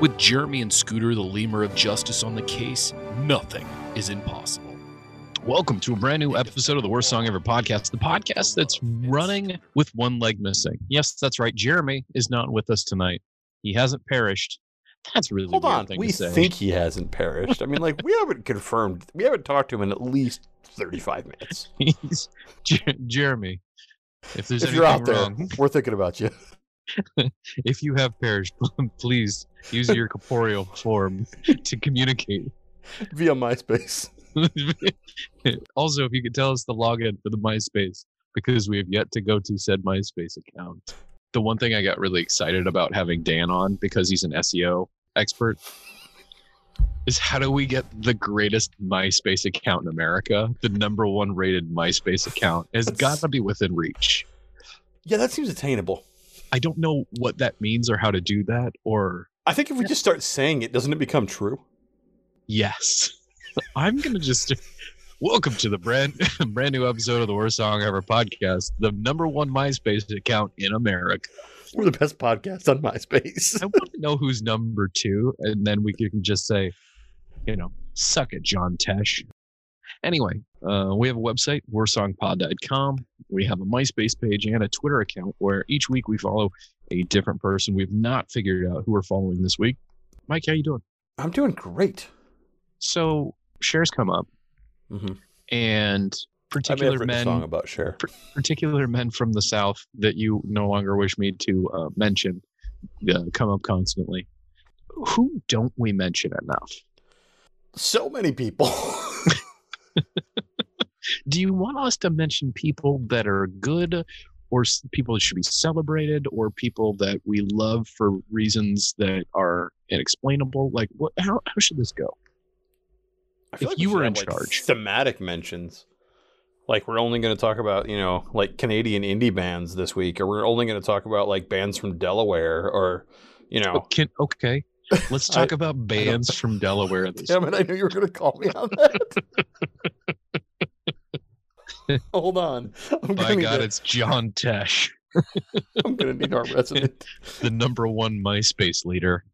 With Jeremy and Scooter, the lemur of justice, on the case, nothing is impossible. Welcome to a brand new episode of the Worst Song Ever podcast, the podcast that's running with one leg missing. Yes, that's right. Jeremy is not with us tonight. He hasn't perished. That's really Hold weird on. thing We to say. think he hasn't perished. I mean, like, we haven't confirmed. We haven't talked to him in at least 35 minutes. He's Jer- Jeremy. If there's if you're out there, wrong, we're thinking about you. if you have perished, please use your corporeal form to communicate. Via MySpace. also, if you could tell us the login for the MySpace, because we have yet to go to said MySpace account. The one thing I got really excited about having Dan on because he's an SEO expert is how do we get the greatest MySpace account in America? The number one rated MySpace account has got to be within reach. Yeah, that seems attainable. I don't know what that means or how to do that, or I think if we just start saying it, doesn't it become true? Yes. I'm gonna just welcome to the brand brand new episode of the Worst Song Ever podcast, the number one MySpace account in America. We're the best podcast on MySpace. I want to know who's number two, and then we can just say, you know, suck it, John Tesh. Anyway, uh, we have a website, worstsongpod.com. We have a MySpace page and a Twitter account where each week we follow a different person. We've not figured out who we're following this week. Mike, how you doing? I'm doing great. So shares come up, Mm-hmm. and I may have particular a song men, about Cher. particular men from the South that you no longer wish me to uh, mention, uh, come up constantly. Who don't we mention enough? So many people. Do you want us to mention people that are good, or people that should be celebrated, or people that we love for reasons that are inexplainable? Like, what? How, how should this go? If we you should were have, in charge. thematic mentions. Like we're only going to talk about, you know, like Canadian indie bands this week, or we're only going to talk about like bands from Delaware, or you oh, know, Oh, can, okay, let's I- talk about bands from Delaware. This damn it, I knew you were going to call me on that. Hold on, I'm By to God, it's John Tesh, I'm going to need our resident. the number one MySpace leader.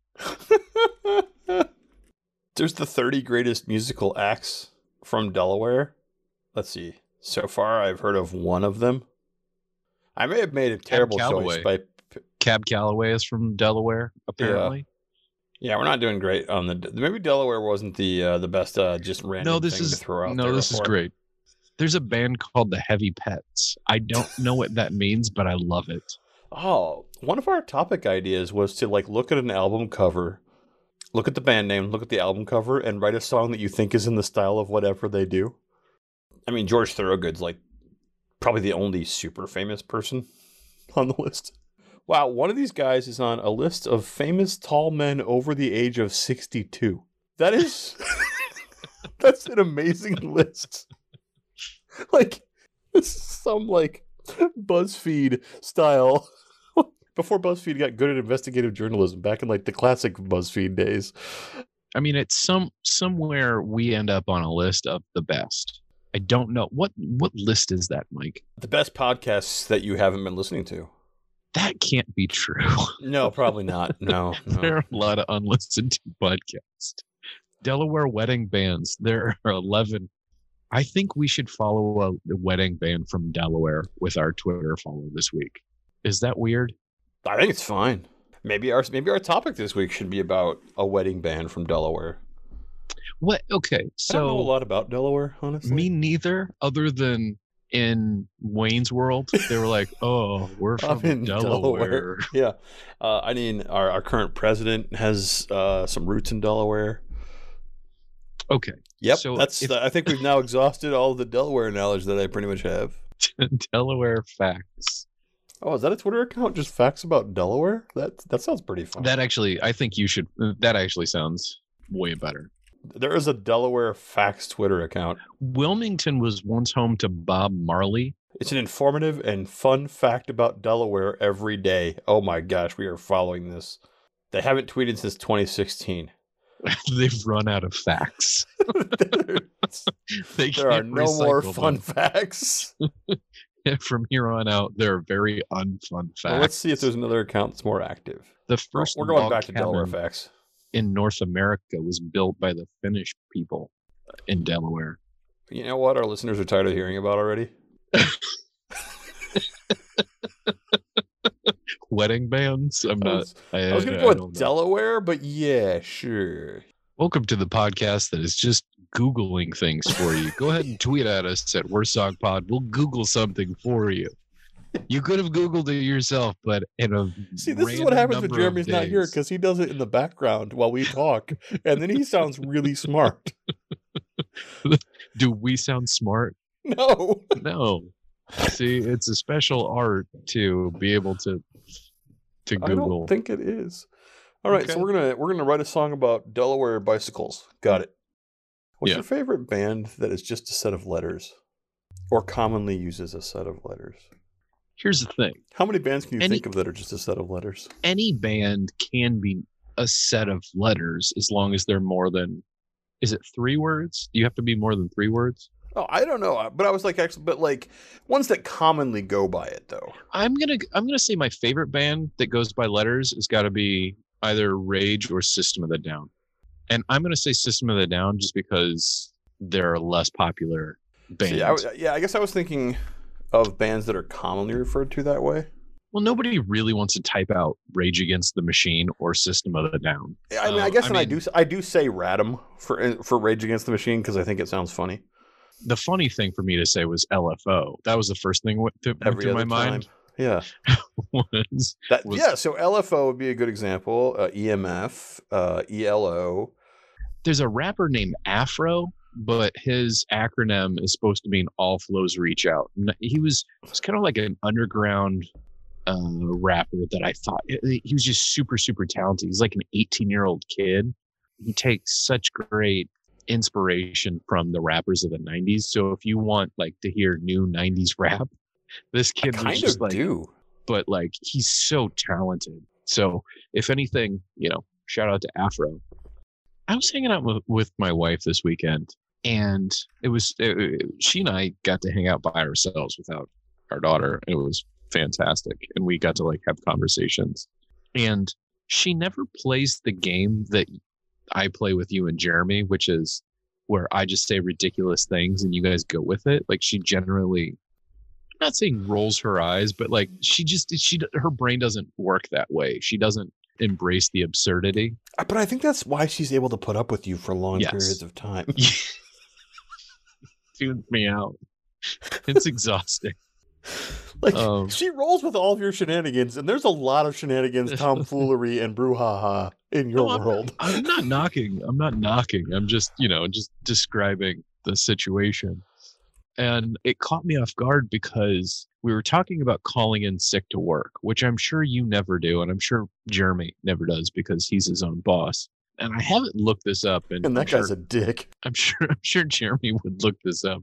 There's the 30 greatest musical acts from Delaware. Let's see. So far, I've heard of one of them. I may have made a terrible choice by Cab Calloway is from Delaware, apparently. Yeah, we're not doing great on the. Maybe Delaware wasn't the uh, the best. Uh, just random no, this thing is to throw out no, this is great. There's a band called the Heavy Pets. I don't know what that means, but I love it. Oh, one of our topic ideas was to like look at an album cover, look at the band name, look at the album cover, and write a song that you think is in the style of whatever they do. I mean, George Thorogood's like probably the only super famous person on the list. Wow, one of these guys is on a list of famous tall men over the age of 62. That is that's an amazing list. Like this is some like BuzzFeed style before BuzzFeed got good at investigative journalism back in like the classic BuzzFeed days. I mean, it's some somewhere we end up on a list of the best. I don't know what what list is that, Mike. The best podcasts that you haven't been listening to. That can't be true. No, probably not. No, there are a lot of unlisted to podcasts. Delaware wedding bands. There are eleven. I think we should follow a, a wedding band from Delaware with our Twitter follow this week. Is that weird? I think it's fine. Maybe our maybe our topic this week should be about a wedding band from Delaware. What? Okay, so I don't know a lot about Delaware, honestly. me neither. Other than in Wayne's World, they were like, "Oh, we're from in Delaware." yeah, uh, I mean, our, our current president has uh, some roots in Delaware. Okay, Yep, So that's. if- I think we've now exhausted all the Delaware knowledge that I pretty much have. Delaware facts. Oh, is that a Twitter account? Just facts about Delaware? That that sounds pretty fun. That actually, I think you should. That actually sounds way better. There is a Delaware facts Twitter account. Wilmington was once home to Bob Marley. It's an informative and fun fact about Delaware every day. Oh my gosh, we are following this. They haven't tweeted since 2016. They've run out of facts. They there are no more fun them. facts. From here on out, they're very unfun facts. Well, let's see if there's another account that's more active. the 1st We're going back to Delaware facts. In North America was built by the Finnish people in Delaware. You know what? Our listeners are tired of hearing about already. Wedding bands. I'm I not. was, I, I was going to go with know. Delaware, but yeah, sure. Welcome to the podcast that is just Googling things for you. Go ahead and tweet at us at Worst Song Pod. We'll Google something for you. You could have Googled it yourself, but in a See, this is what happens when Jeremy's not here because he does it in the background while we talk, and then he sounds really smart. Do we sound smart? No, No. See, it's a special art to be able to to I Google. don't think it is. All right, so we're gonna we're gonna write a song about Delaware bicycles. Got it. What's Yeah. your favorite band that is just a set of letters, or commonly uses a set of letters? Here's the thing: How many bands can you Any- think of that are just a set of letters? any band can be a set of letters as long as they're more than. Is it three words? Do you have to be more than three words? Oh, I don't know, uh, but I was like, actually, but like ones that commonly go by it though. I'm gonna I'm gonna say my favorite band that goes by letters has got to be either Rage or System of the Down, and I'm gonna say System of the Down just because they're less popular band. See, I, yeah, I guess I was thinking of bands that are commonly referred to that way. well, nobody really wants to type out Rage Against the Machine or System of the Down. I mean, I Uh, guess, I and I mean- do, I do say Radom for for Rage Against the Machine because I think it sounds funny. The funny thing for me to say was LFO. That was the first thing went, that went Every through my time, mind. yeah, Was that was- yeah. So LFO would be a good example. Uh, EMF, uh, ELO. there's a rapper named Afro, but his acronym is supposed to mean all flows reach out. He was was kind of like an underground uh, rapper that I thought he was just super super talented. He's like an 18 year old kid. He takes such great inspiration from the rappers of the 90s. So if you want like to hear new 90s rap, this I kid was kind just of like do. but like he's so talented. So if anything, you know, shout out to Afro. I was hanging out with, with my wife this weekend, and it was it, she and I got to hang out by ourselves without our daughter. It was fantastic, and we got to like have conversations. And she never plays the game that I play with you and Jeremy, which is where I just say ridiculous things and you guys go with it. Like she generally I'm not saying rolls her eyes, but like she just she her brain doesn't work that way. She doesn't embrace the absurdity. Uh, But I think that's why she's able to put up with you for long Yes. periods of time. Tunes me out. It's exhausting. Like Um, she rolls with all of your shenanigans, and there's a lot of shenanigans, tomfoolery, and brouhaha in your No, I'm- world. I'm not knocking. I'm not knocking. I'm just, you know, just describing the situation. And it caught me off guard because we were talking about calling in sick to work, which I'm sure you never do. And I'm sure Jeremy never does because he's his own boss. And I haven't looked this up. And, And I'm that sure- guy's a dick. I'm sure I'm sure Jeremy would look this up.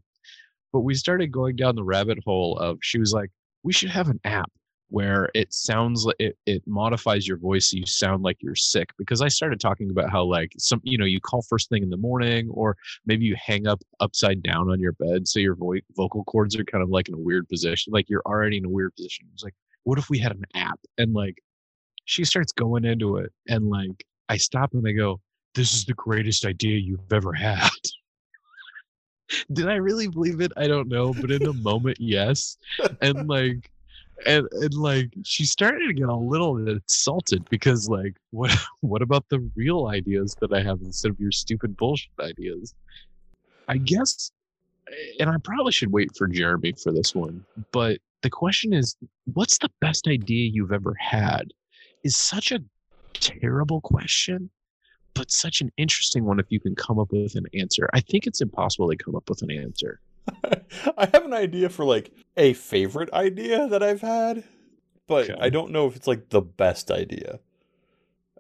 But we started going down the rabbit hole of she was like, we should have an app where it sounds like it, it modifies your voice so you sound like you're sick. Because I started talking about how like some you know, you call first thing in the morning or maybe you hang up upside down on your bed so your vo- vocal cords are kind of like in a weird position. Like you're already in a weird position. It's like, what if we had an app? And like she starts going into it and like I stop and I go, This is the greatest idea you've ever had. Did I really believe it? I don't know, but in the moment, yes. And like, and, and like, she started to get a little insulted because like, what what about the real ideas that I have instead of your stupid bullshit ideas? I guess, and I probably should wait for Jeremy for this one, but the question is, what's the best idea you've ever had? Is such a terrible question but such an interesting one if you can come up with an answer. I think it's impossible to come up with an answer. I have an idea for like a favorite idea that I've had, but Okay. I don't know if it's like the best idea.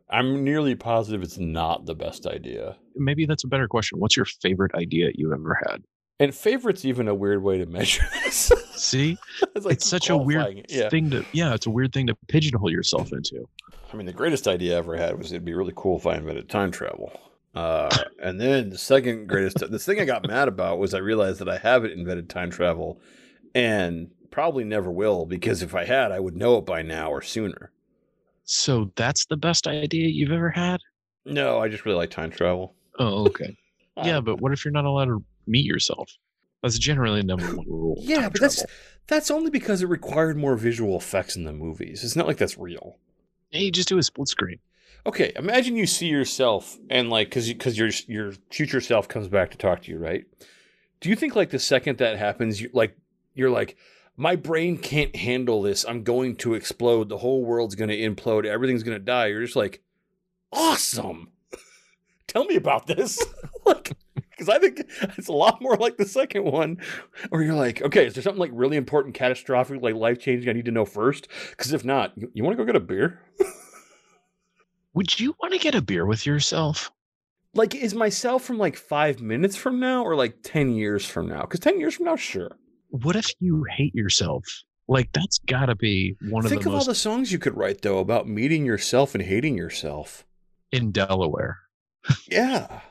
I'm nearly positive it's not the best idea. Maybe that's a better question. What's your favorite idea you've ever had? And favorite's even a weird way to measure this. See, it's like it's such a weird it. Yeah. thing to, yeah, it's a weird thing to pigeonhole yourself into. I mean, the greatest idea I ever had was it'd be really cool if I invented time travel. Uh, and then the second greatest, the thing I got mad about was I realized that I haven't invented time travel and probably never will because if I had, I would know it by now or sooner. So that's the best idea you've ever had? No, I just really like time travel. Oh, okay. yeah, but what if you're not allowed to meet yourself? That's generally number one rule. Yeah, but that's travel. that's only because it required more visual effects in the movies. It's not like that's real. Hey, you just do a split screen. Okay, imagine you see yourself and like because because your your future self comes back to talk to you, right? Do you think like the second that happens, you like you're like my brain can't handle this. I'm going to explode. The whole world's going to implode. Everything's going to die. You're just like, awesome. Tell me about this. like, because I think it's a lot more like the second one, where you're like, okay, is there something like really important, catastrophic, like life changing I need to know first? Because if not, you, you want to go get a beer? Would you want to get a beer with yourself? like is myself from like five minutes from now or like 10 years from now because 10 years from now sure What if you hate yourself? Like that's got to be one think of the Think of most all the songs you could write though about meeting yourself and hating yourself in Delaware. Yeah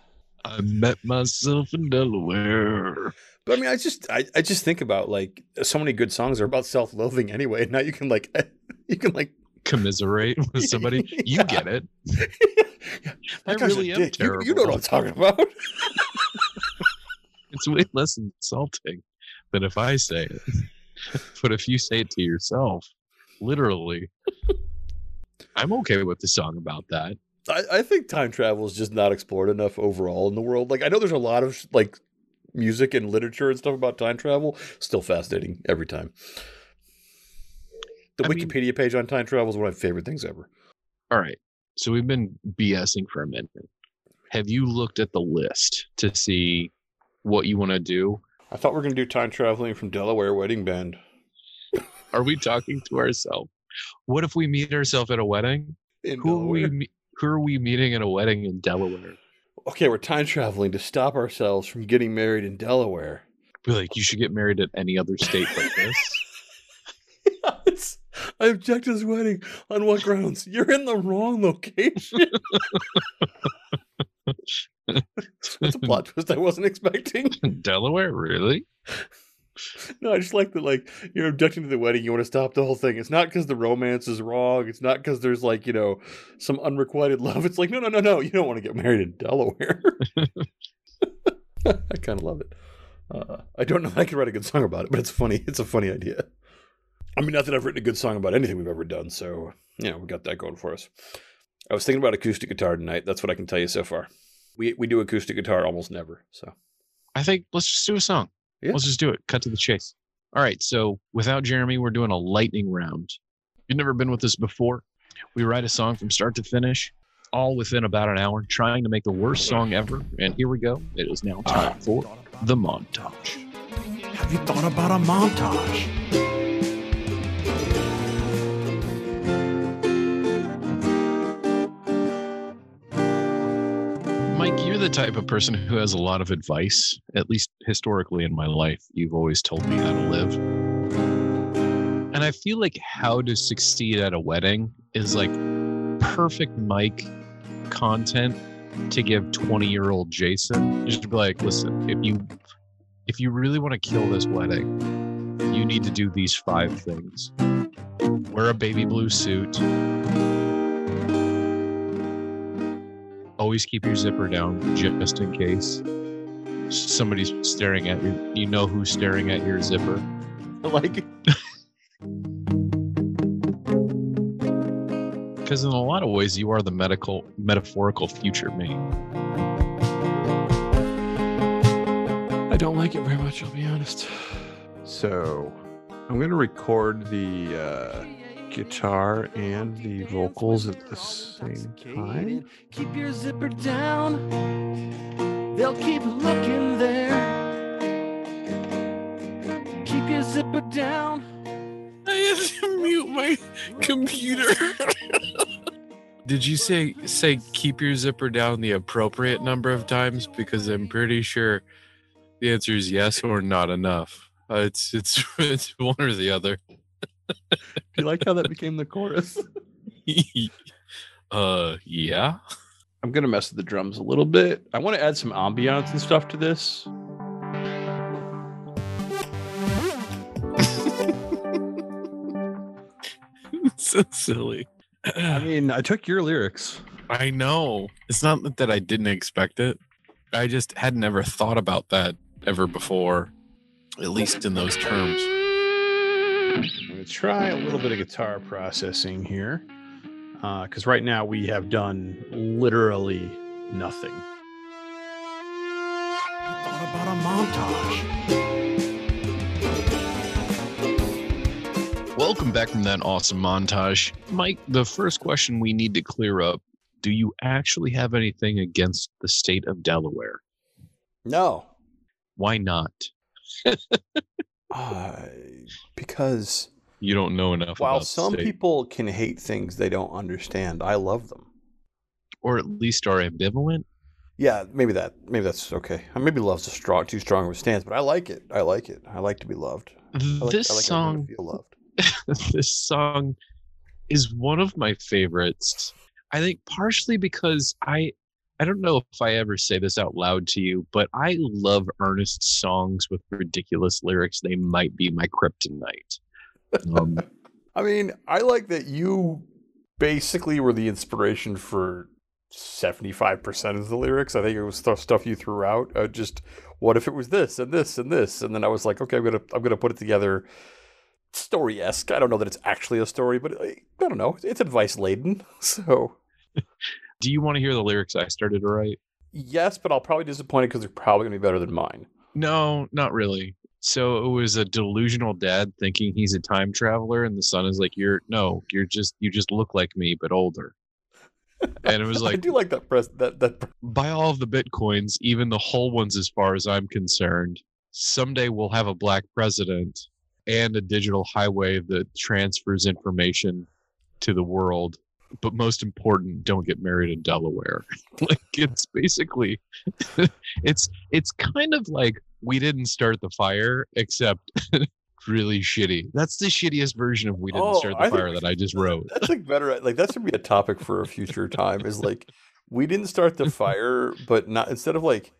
I met myself in Delaware. but i mean i just I, I just think about like so many good songs are about self-loathing anyway now you can like you can like Commiserate with somebody. You get it. Yeah, I really am dick. You- terrible. you know what i'm talking about It's way less insulting than if I say it. but if you say it to yourself, literally, I'm okay with the song about that. I, I think time travel is just not explored enough overall in the world. Like I know there's a lot of like music and literature and stuff about time travel. Still fascinating every time. The I mean- Wikipedia page on time travel is one of my favorite things ever. All right. So we've been BSing for a minute. Have you looked at the list to see what you want to do? I thought we were gonna do time traveling from Delaware Wedding Band. Are we talking to ourselves? What if we meet ourselves at a wedding? In Who are we Delaware. Who are we meeting at a wedding in Delaware? Okay, we're time traveling to stop ourselves from getting married in Delaware. Be like, you should get married at any other state but this. It's- I object to this wedding on what grounds? You're in the wrong location. That's a plot twist I wasn't expecting. Delaware, really? No, I just like that. Like you're objecting to the wedding, you want to stop the whole thing. It's not because the romance is wrong. It's not because there's like you know some unrequited love. It's like no, no, no, no. You don't want to get married in Delaware. I kind of love it. Uh, I don't know. If I could write a good song about it, but it's funny. It's a funny idea. I mean, not that I've written a good song about anything we've ever done, so you know we got that going for us. I was thinking about acoustic guitar tonight. That's what I can tell you so far. We we do acoustic guitar almost never. So I think let's just do a song. Yeah. Let's just do it. Cut to the chase. All right. So without Jeremy, we're doing a lightning round. You've never been with us before. We write a song from start to finish, all within about an hour, trying to make the worst song ever. And here we go. It is now time for the montage. Have you thought about a montage? The type of person who has a lot of advice, at least historically in my life. You've always told me how to live. And I feel like how to succeed at a wedding is like perfect Mike content to give 20 year old Jason. Just be like, listen, if you if you really want to kill this wedding, you need to do these five things. Wear a baby blue suit. Always keep your zipper down just in case somebody's staring at you. You know who's staring at your zipper. like Because in a lot of ways, you are the medical, metaphorical future me. I don't like it very much, I'll be honest. So, I'm going to record the uh, guitar and the vocals at the same time. Keep your zipper down. They'll keep looking there. Keep your zipper down. I had to mute my computer. Did you say say keep your zipper down the appropriate number of times? Because I'm pretty sure the answer is yes or not enough. Uh, it's it's it's one or the other. you like how that became the chorus? uh, yeah. I'm gonna mess with the drums a little bit. I want to add some ambiance and stuff to this. so silly. I mean, I took your lyrics. I know. It's not that I didn't expect it. I just had never thought about that ever before, at least in those terms. I'm going to try a little bit of guitar processing here. Because right now we have done literally nothing. Thought about a montage. Welcome back from that awesome montage. Mike, the first question we need to clear up do you actually have anything against the state of Delaware? No, Why not? uh, because You don't know enough while some people can hate things they don't understand, I love them. or at least are ambivalent. Yeah, maybe that. Maybe that's okay. Maybe love's a strong, too strong of a stance, but I like it. I like it. I like to be loved. I like, this I like song to feel loved. this song is one of my favorites. I think partially because I I don't know if I ever say this out loud to you, but I love earnest songs with ridiculous lyrics. They might be my kryptonite. Um, I mean, I like that you basically were the inspiration for 75% of the lyrics. I think it was stuff, stuff you threw out. Uh, just what if it was this and this and this? And then I was like, okay, I'm going to I'm to put it together story-esque. I don't know that it's actually a story, but uh, I don't know. It's advice laden. So, do you want to hear the lyrics I started to write? yes, but I'll probably be disappointed because they're probably going to be better than mine. No, not really. So it was a delusional dad thinking he's a time traveler, and the son is like, "You're no, you're just you just look like me, but older." And it was like, I do like that press that that buy all of the bitcoins, even the whole ones, as far as I'm concerned. Someday we'll have a black president and a digital highway that transfers information to the world. But most important, don't get married in Delaware. like it's basically, it's it's kind of like we didn't start the fire, except really shitty. That's the shittiest version of we didn't Oh, start the I fire that I just wrote. That's like better. Like that should be a topic for a future time. Is like we didn't start the fire, but not instead of like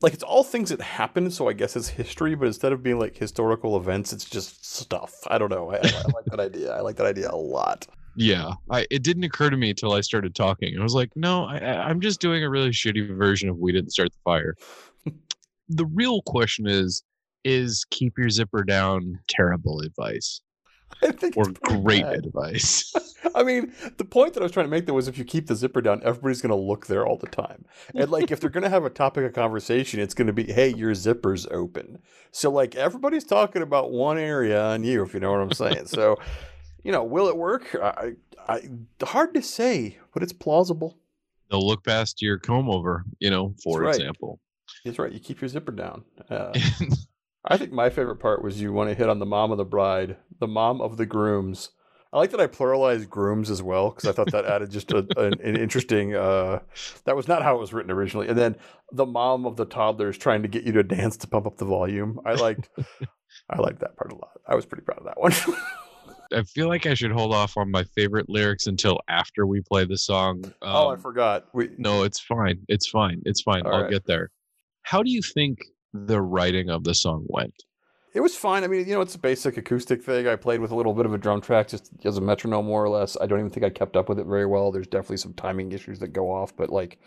like it's all things that happened. So I guess it's history, but instead of being like historical events, it's just stuff. I don't know. I, I like that idea. I like that idea a lot. Yeah, I it didn't occur to me until I started talking. I was like, no, I, I'm just doing a really shitty version of "We Didn't Start the Fire." the real question is: Is keep your zipper down terrible advice I think or great bad. advice? I mean, the point that I was trying to make though was if you keep the zipper down, everybody's going to look there all the time. And like if they're going to have a topic of conversation, it's going to be, "Hey, your zipper's open." So like everybody's talking about one area on you, if you know what I'm saying. so, you know, will it work? I, I hard to say, but it's plausible. They'll look past your comb over, you know, for right. example. That's right. You keep your zipper down. Uh, I think my favorite part was you want to hit on the mom of the bride, the mom of the grooms. I like that I pluralized grooms as well because I thought that added just a, an, an interesting. Uh, that was not how it was written originally. And then the mom of the toddlers trying to get you to dance to pump up the volume. I liked. I liked that part a lot. I was pretty proud of that one. I feel like I should hold off on my favorite lyrics until after we play the song. oh, I Um, forgot. We, No, it's fine. It's fine. It's fine. All I'll right. get there. How do you think the writing of the song went? It was fine. I mean, you know, it's a basic acoustic thing. I played with a little bit of a drum track just as a metronome, more or less. I don't even think I kept up with it very well. There's definitely some timing issues that go off, but like,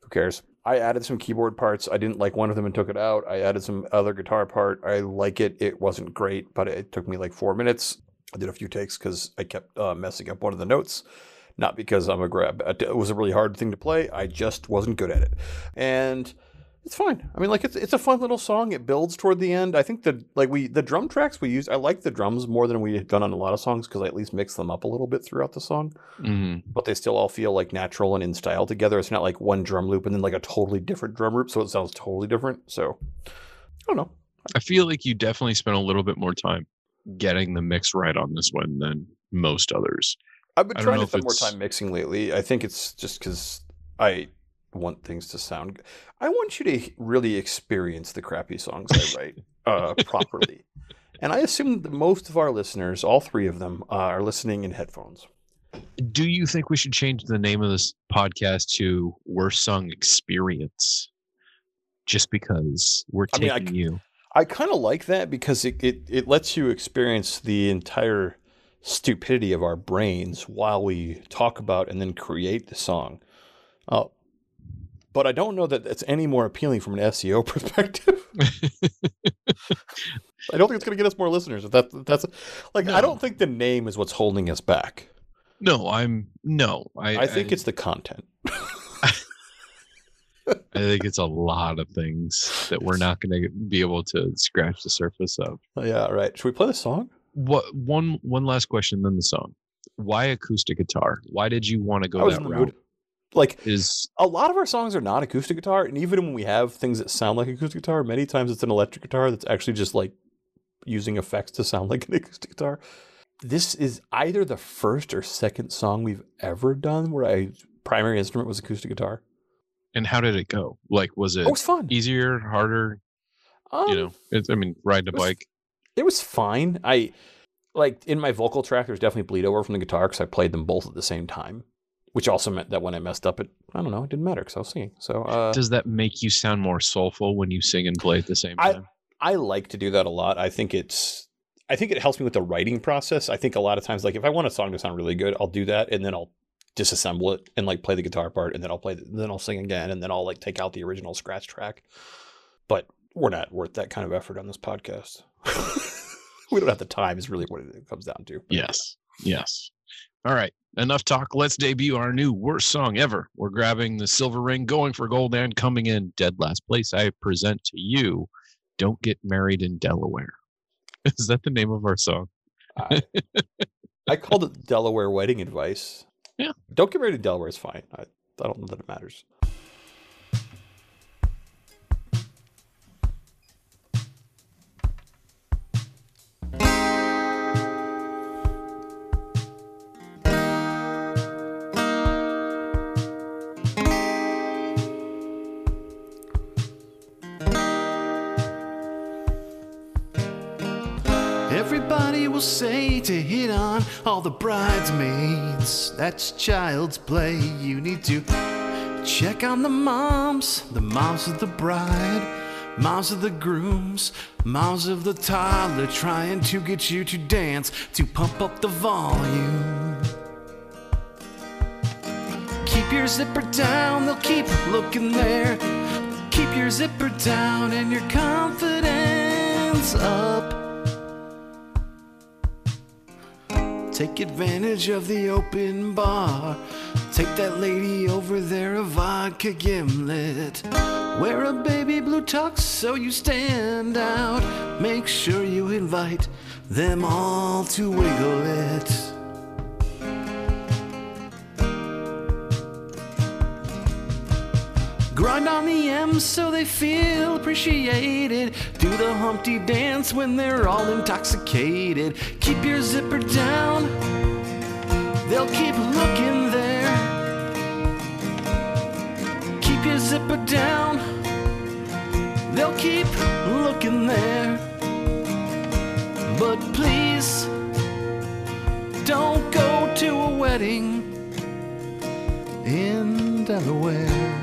who cares? I added some keyboard parts. I didn't like one of them and took it out. I added some other guitar part. I like it. It wasn't great, but it took me like four minutes. I did a few takes because I kept uh, messing up one of the notes. Not because I'm a grab. It was a really hard thing to play. I just wasn't good at it. And it's fine. I mean, like it's it's a fun little song. It builds toward the end. I think that like we the drum tracks we used. I like the drums more than we had done on a lot of songs because I at least mix them up a little bit throughout the song. Mhm. But they still all feel like natural and in style together. It's not like one drum loop and then like a totally different drum loop, so it sounds totally different. So I don't know. I feel like you definitely spent a little bit more time getting the mix right on this one than most others. I've been trying to spend more time mixing lately. I think it's just because I want things to sound. I want you to really experience the crappy songs I write uh, properly. And I assume that most of our listeners, all three of them, uh, are listening in headphones. Do you think we should change the name of this podcast to Worst Song Experience? Just because we're I mean, I taking you. I kind of like that because it, it, it lets you experience the entire stupidity of our brains while we talk about and then create the song. Oh, but I don't know that it's any more appealing from an SEO perspective. I don't think it's going to get us more listeners. If that, that's like I don't think the name is what's holding us back. no, I'm no. I I think it's the content. I think it's a lot of things that we're not going to be able to scratch the surface of. Oh, yeah, right. Should we play the song? What one one last question, then the song. Why acoustic guitar? Why did you want to go that route? mood. Like Is a lot of our songs are not acoustic guitar, and even when we have things that sound like acoustic guitar, many times it's an electric guitar that's actually just like using effects to sound like an acoustic guitar. This is either the first or second song we've ever done where a primary instrument was acoustic guitar. And how did it go? Like, was it Oh, it was fun. easier, harder? Um, You know, it's, I mean, riding a it was- bike. it was fine. I like in my vocal track. There's definitely bleed over from the guitar because I played them both at the same time, which also meant that when I messed up, it I don't know, it didn't matter because I was singing. So uh, Does that make you sound more soulful when you sing and play at the same I- time? I like to do that a lot. I think it's I think it helps me with the writing process. I think a lot of times like if I want a song to sound really good, I'll do that and then I'll disassemble it and like play the guitar part and then I'll play the, then I'll sing again and then I'll like take out the original scratch track. But we're not worth that kind of effort on this podcast. we don't have the time is really what it comes down to. Yes. Yes. All right. Enough talk. Let's debut our new worst song ever. We're grabbing the silver ring, going for gold, and coming in dead last place. I present to you Don't Get Married in Delaware. Is that the name of our song? I, I called it Delaware wedding advice. Yeah. Don't get married in Delaware is fine. I, I don't know that it matters. Everybody will say to hit on all the bridesmaids. That's child's play. You need to check on the moms, the moms of the bride, moms of the grooms, moms of the toddler trying to get you to dance to pump up the volume. Keep your zipper down, they'll keep looking there. Keep your zipper down and your confidence up. Take advantage of the open bar. Take that lady over there a vodka gimlet. Wear a baby blue tux so you stand out. Make sure you invite them all to wiggle it. Grind on the M's so they feel appreciated. Do the Humpty dance when they're all intoxicated. Keep your zipper down, they'll keep looking there. Keep your zipper down, they'll keep looking there. But please, don't go to a wedding in Delaware.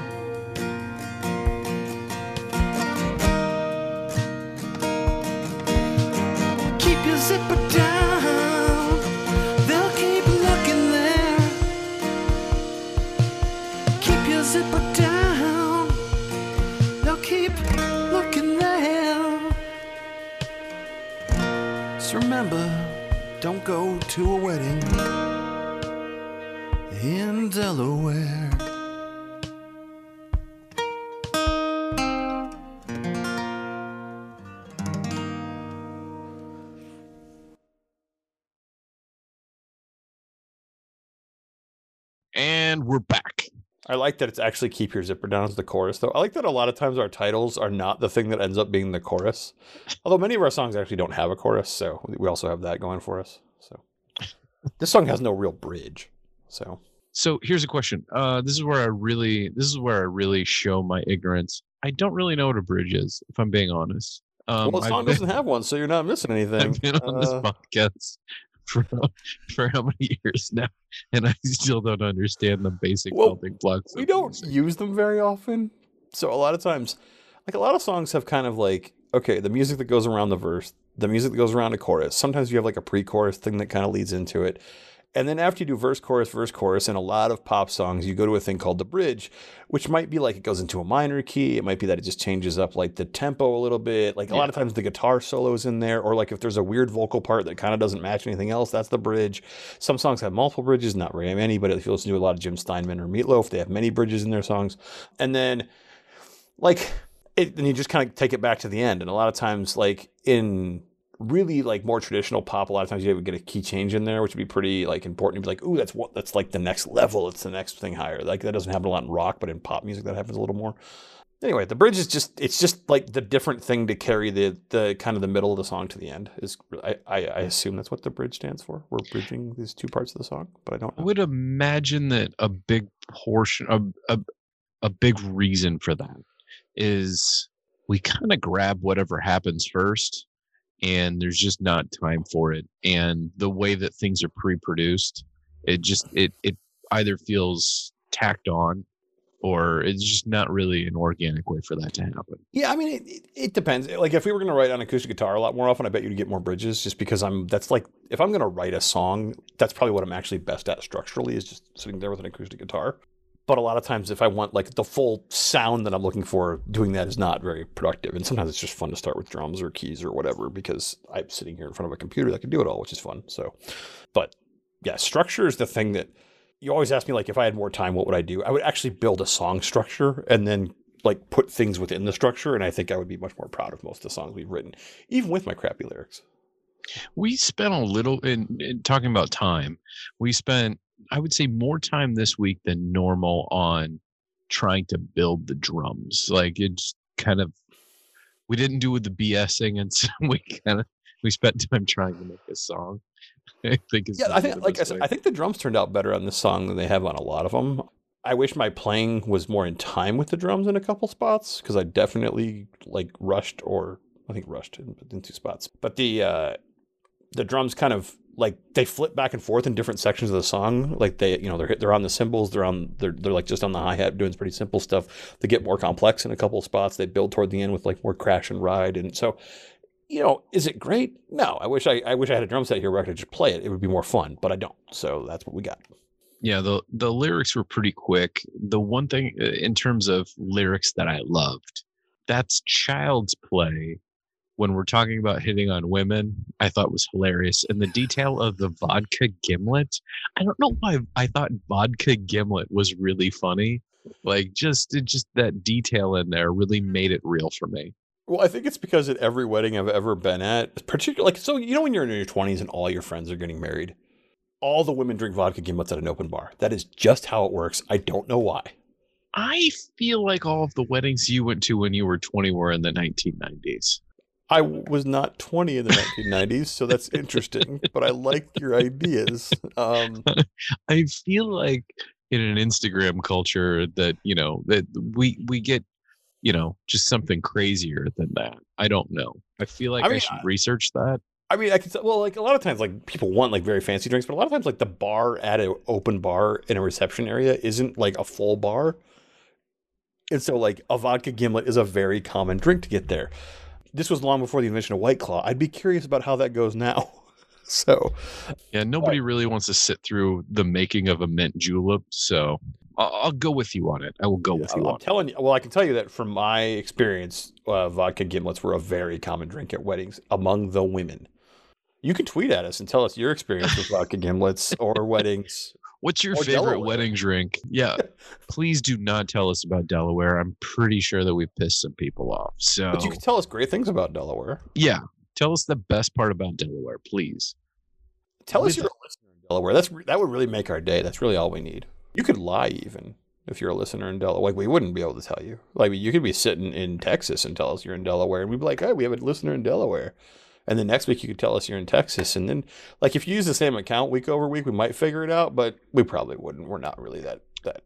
Go to a wedding in Delaware. And we're back. I like that it's actually keep your zipper down as the chorus, though. I like that a lot of times our titles are not the thing that ends up being the chorus. Although many of our songs actually don't have a chorus, so we also have that going for us. So this song has no real bridge. So So here's a question. Uh, this is where I really, this is where I really show my ignorance. I don't really know what a bridge is, if I'm being honest. Um, well, the song been- doesn't have one, so you're not missing anything. I've been on this Uh, podcast for for how many years now, and I still don't understand the basic Well, building blocks. we don't music. use them very often. So a lot of times, like a lot of songs have kind of like okay, the music that goes around the verse, the music that goes around a chorus. Sometimes you have like a pre-chorus thing that kind of leads into it, And then after you do verse, chorus, verse, chorus, in a lot of pop songs, you go to a thing called the bridge, which might be like it goes into a minor key. It might be that it just changes up like the tempo a little bit. Like a lot of times the guitar solo is in there, or like if there's a weird vocal part that kind of doesn't match anything else, that's the bridge. Some songs have multiple bridges, not very many, but if you listen to a lot of Jim Steinman or Meatloaf, they have many bridges in their songs. And then like it, then you just kind of take it back to the end. And a lot of times, like in really like more traditional pop, a lot of times you would get a key change in there, which would be pretty like important. You'd be like, ooh, that's what that's like the next level. It's the next thing higher. Like that doesn't happen a lot in rock, but in pop music that happens a little more. Anyway, the bridge is just it's just like the different thing to carry the the kind of the middle of the song to the end is I, I, I assume that's what the bridge stands for. We're bridging these two parts of the song, but I don't I would imagine that a big portion, a, a, a big reason for that is we kind of grab whatever happens first and there's just not time for it. And the way that things are pre-produced, it just, it, it either feels tacked on or it's just not really an organic way for that to happen. Yeah, I mean, it, it, depends. Like, if we were going to write on acoustic guitar a lot more often, I bet you'd get more bridges just because I'm, that's like, if I'm going to write a song, that's probably what I'm actually best at structurally is just sitting there with an acoustic guitar. But a lot of times, if I want like the full sound that I'm looking for, doing that is not very productive. And sometimes it's just fun to start with drums or keys or whatever because I'm sitting here in front of a computer that can do it all, which is fun. So, but yeah, structure is the thing that you always ask me like if I had more time, what would I do? I would actually build a song structure and then like put things within the structure, and I think I would be much more proud of most of the songs we've written, even with my crappy lyrics. We spent a little in, in talking about time. We spent, I would say, more time this week than normal on trying to build the drums. Like it's kind of, we didn't do with the BSing, and so we kind of we spent time trying to make a song. I think it's Yeah, I think the like I said. I think the drums turned out better on this song than they have on a lot of them. I wish my playing was more in time with the drums in a couple spots because I definitely like rushed or I think rushed in, in two spots. But the uh, the drums kind of like they flip back and forth in different sections of the song. Like they, you know, they're they're on the cymbals, they're on they're they're like just on the hi hat doing pretty simple stuff. They get more complex in a couple of spots. They build toward the end with like more crash and ride, and so you know, is it great? No, I wish I I wish I had a drum set here where I could just play it. It would be more fun, but I don't. So that's what we got. yeah the the lyrics were pretty quick the one thing uh, in terms of lyrics that i loved that's child's play when we're talking about hitting on women i thought was hilarious and the detail of the vodka gimlet i don't know why i thought vodka gimlet was really funny like just it just that detail in there really made it real for me Well, I think it's because at every wedding I've ever been at, particularly like so, you know, when you're in your twenties and all your friends are getting married, all the women drink vodka gimlets at an open bar. That is just how it works. I don't know why. i feel like all of the weddings you went to when you were 20 were in the 1990s I was not 20 in the 1990s, so that's interesting. but I like your ideas. Um, I feel like in an Instagram culture that you know that we we get you know just something crazier than that. I don't know. I feel like I, mean, should I- research that. I mean, I can well, like a lot of times, like people want like very fancy drinks, but a lot of times, like the bar at an open bar in a reception area isn't like a full bar, and so like a vodka gimlet is a very common drink to get there. This was long before the invention of White Claw. I'd be curious about how that goes now. so, Yeah, nobody really wants to sit through the making of a mint julep, so I'll, I'll go with you on it. I will go with you I'm on it. telling you. Well, I can tell you that from my experience, uh, vodka gimlets were a very common drink at weddings among the women. You can tweet at us and tell us your experience with vodka gimlets or weddings. What's your Or favorite Delaware. wedding drink? Yeah, please do not tell us about Delaware. I'm pretty sure that we've pissed some people off. So But you can tell us great things about Delaware. yeah, tell us the best part about Delaware, please. Tell us With you're a listener in Delaware. That's that would really make our day. That's really all we need. You could lie even if you're a listener in Delaware. Like we wouldn't be able to tell you. Like you could be sitting in Texas and tell us you're in Delaware, and we'd be like, "Hey, we have a listener in Delaware." And then next week you could tell us you're in Texas, and then like if you use the same account week over week, we might figure it out, but we probably wouldn't. We're not really that that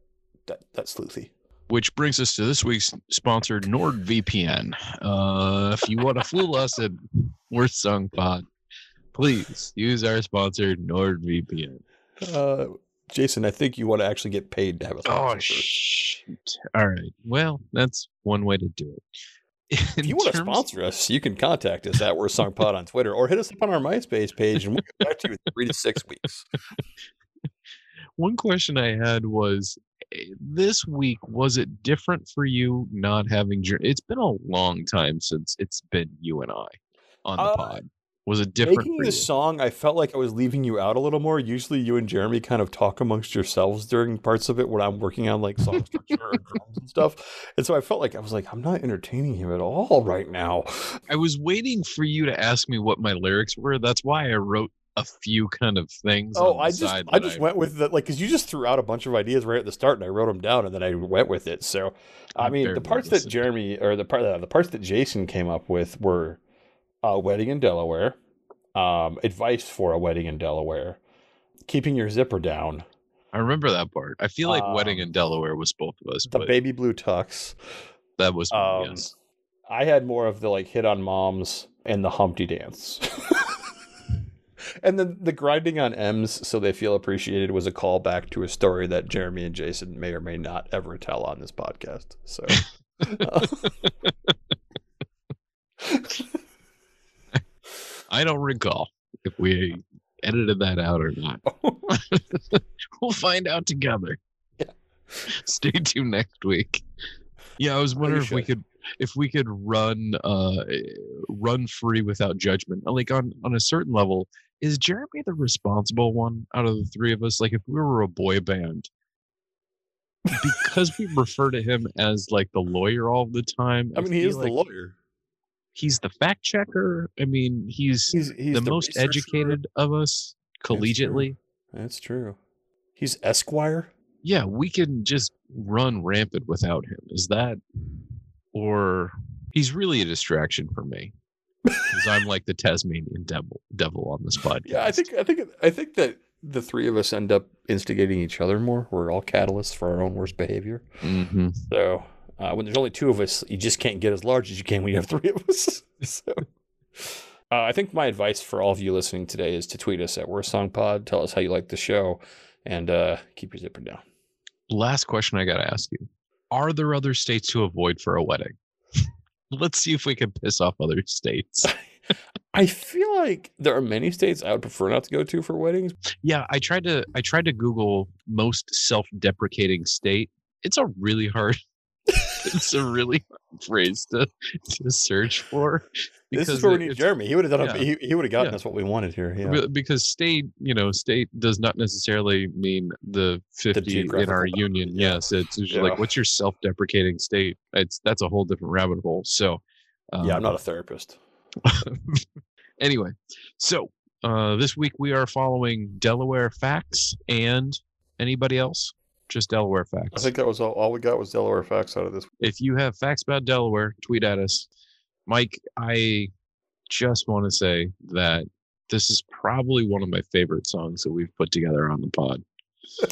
that that sleuthy. Which brings us to this week's sponsor, NordVPN. Uh, if you want to fool us at Worst Song Pod, please use our sponsor, NordVPN. Uh, Jason, I think you want to actually get paid to have a Oh, shoot. All right. Well, that's one way to do it. If you want to sponsor us, you can contact us at Worst Song Pod on Twitter or hit us up on our MySpace page and we'll get back to you in three to six weeks. one question I had was eh, this week was it different for you not having it's been a long time since it's been you and I on the Uh, pod. Was it different Making this song, I felt like I was leaving you out a little more. Usually, you and Jeremy kind of talk amongst yourselves during parts of it when I'm working on like song structure or drums and stuff. And so I felt like I was like, I'm not entertaining him at all right now. I was waiting for you to ask me what my lyrics were. That's why I wrote a few kind of things. Oh, the I just I that just went with the like because you just threw out a bunch of ideas right at the start and I wrote them down and then I went with it. So I mean, the parts that Jeremy or the part uh, the parts that Jason came up with were uh, wedding in Delaware, um, advice for a wedding in Delaware, keeping your zipper down, I remember that part. I feel like Wedding Um, in Delaware was both of us, the baby blue tux. that was Um, yes. I had more of the like hit on moms and the Humpty dance. and then the grinding on M's so they feel appreciated was a callback to a story that Jeremy and Jason may or may not ever tell on this podcast. So I don't recall if we edited that out or not. we'll find out together. Yeah. Stay tuned next week. Yeah, I was wondering if we could if we could run uh run free without judgment. Like on on a certain level, is Jeremy the responsible one out of the three of us? Like if we were a boy band, because we refer to him as like the lawyer all the time. I mean he is the lawyer. He's the fact checker. I mean, he's, He's he's the, most educated of us That's true. collegiately. That's true. He's Esquire. Yeah, we can just run rampant without him. Is that or he's really a distraction for me. Because I'm like the Tasmanian devil devil on this podcast. Yeah, I think I think I think that the three of us end up instigating each other more. We're all catalysts for our own worst behavior. hmm So uh, when there's only two of us, you just can't get as large as you can when you have three of us. so uh, I think my advice for all of you listening today is to tweet us at Worst Song Pod. Tell us how you like the show, and uh, keep your zipper down. Last question I gotta ask you. Are there other states to avoid for a wedding? Let's see if we can piss off other states. I feel like there are many states I would prefer not to go to for weddings. Yeah, I tried to I tried to Google most self-deprecating state. It's a really hard it's a really hard phrase to, to search for. This is where we need Jeremy. He would have done. yeah. A, he, he would have gotten Yeah. us what we wanted here. Yeah. Because state, you know, state does not necessarily mean the 50 in our union. yeah. Yes, it's like, what's your self-deprecating state? It's that's a whole different rabbit hole. So, um, yeah, I'm not a therapist. anyway, so uh, this week we are following Delaware facts and anybody else? Just Delaware facts. I think that was all, all we got was Delaware facts out of this. if you have facts about Delaware, tweet at us. Mike, I just want to say that this is probably one of my favorite songs that we've put together on the pod.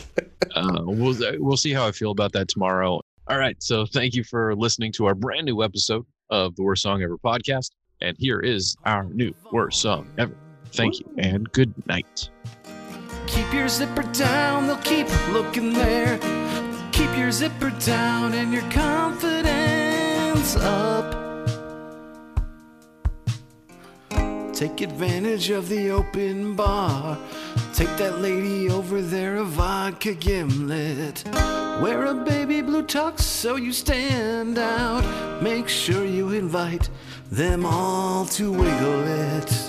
uh, we'll we'll see how I feel about that tomorrow. All right, so thank you for listening to our brand new episode of the Worst Song Ever podcast, and here is our new worst song ever. Thank you and good night. Keep your zipper down, they'll keep looking there. Keep your zipper down and your confidence up. Take advantage of the open bar. Take that lady over there a vodka gimlet. Wear a baby blue tux so you stand out. Make sure you invite them all to wiggle it.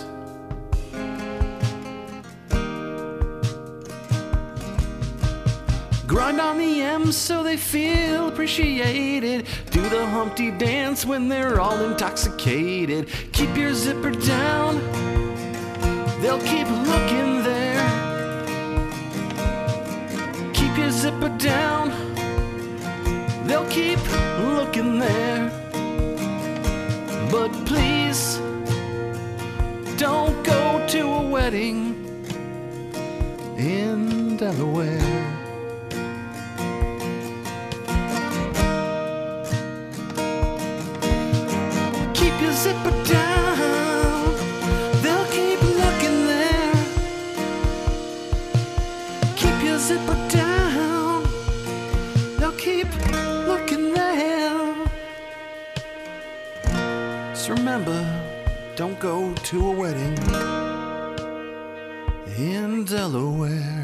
Grind on the M so they feel appreciated. Do the Humpty dance when they're all intoxicated. Keep your zipper down, they'll keep looking there. Keep your zipper down, they'll keep looking there. But please, don't go to a wedding in Delaware. Go to a wedding in Delaware.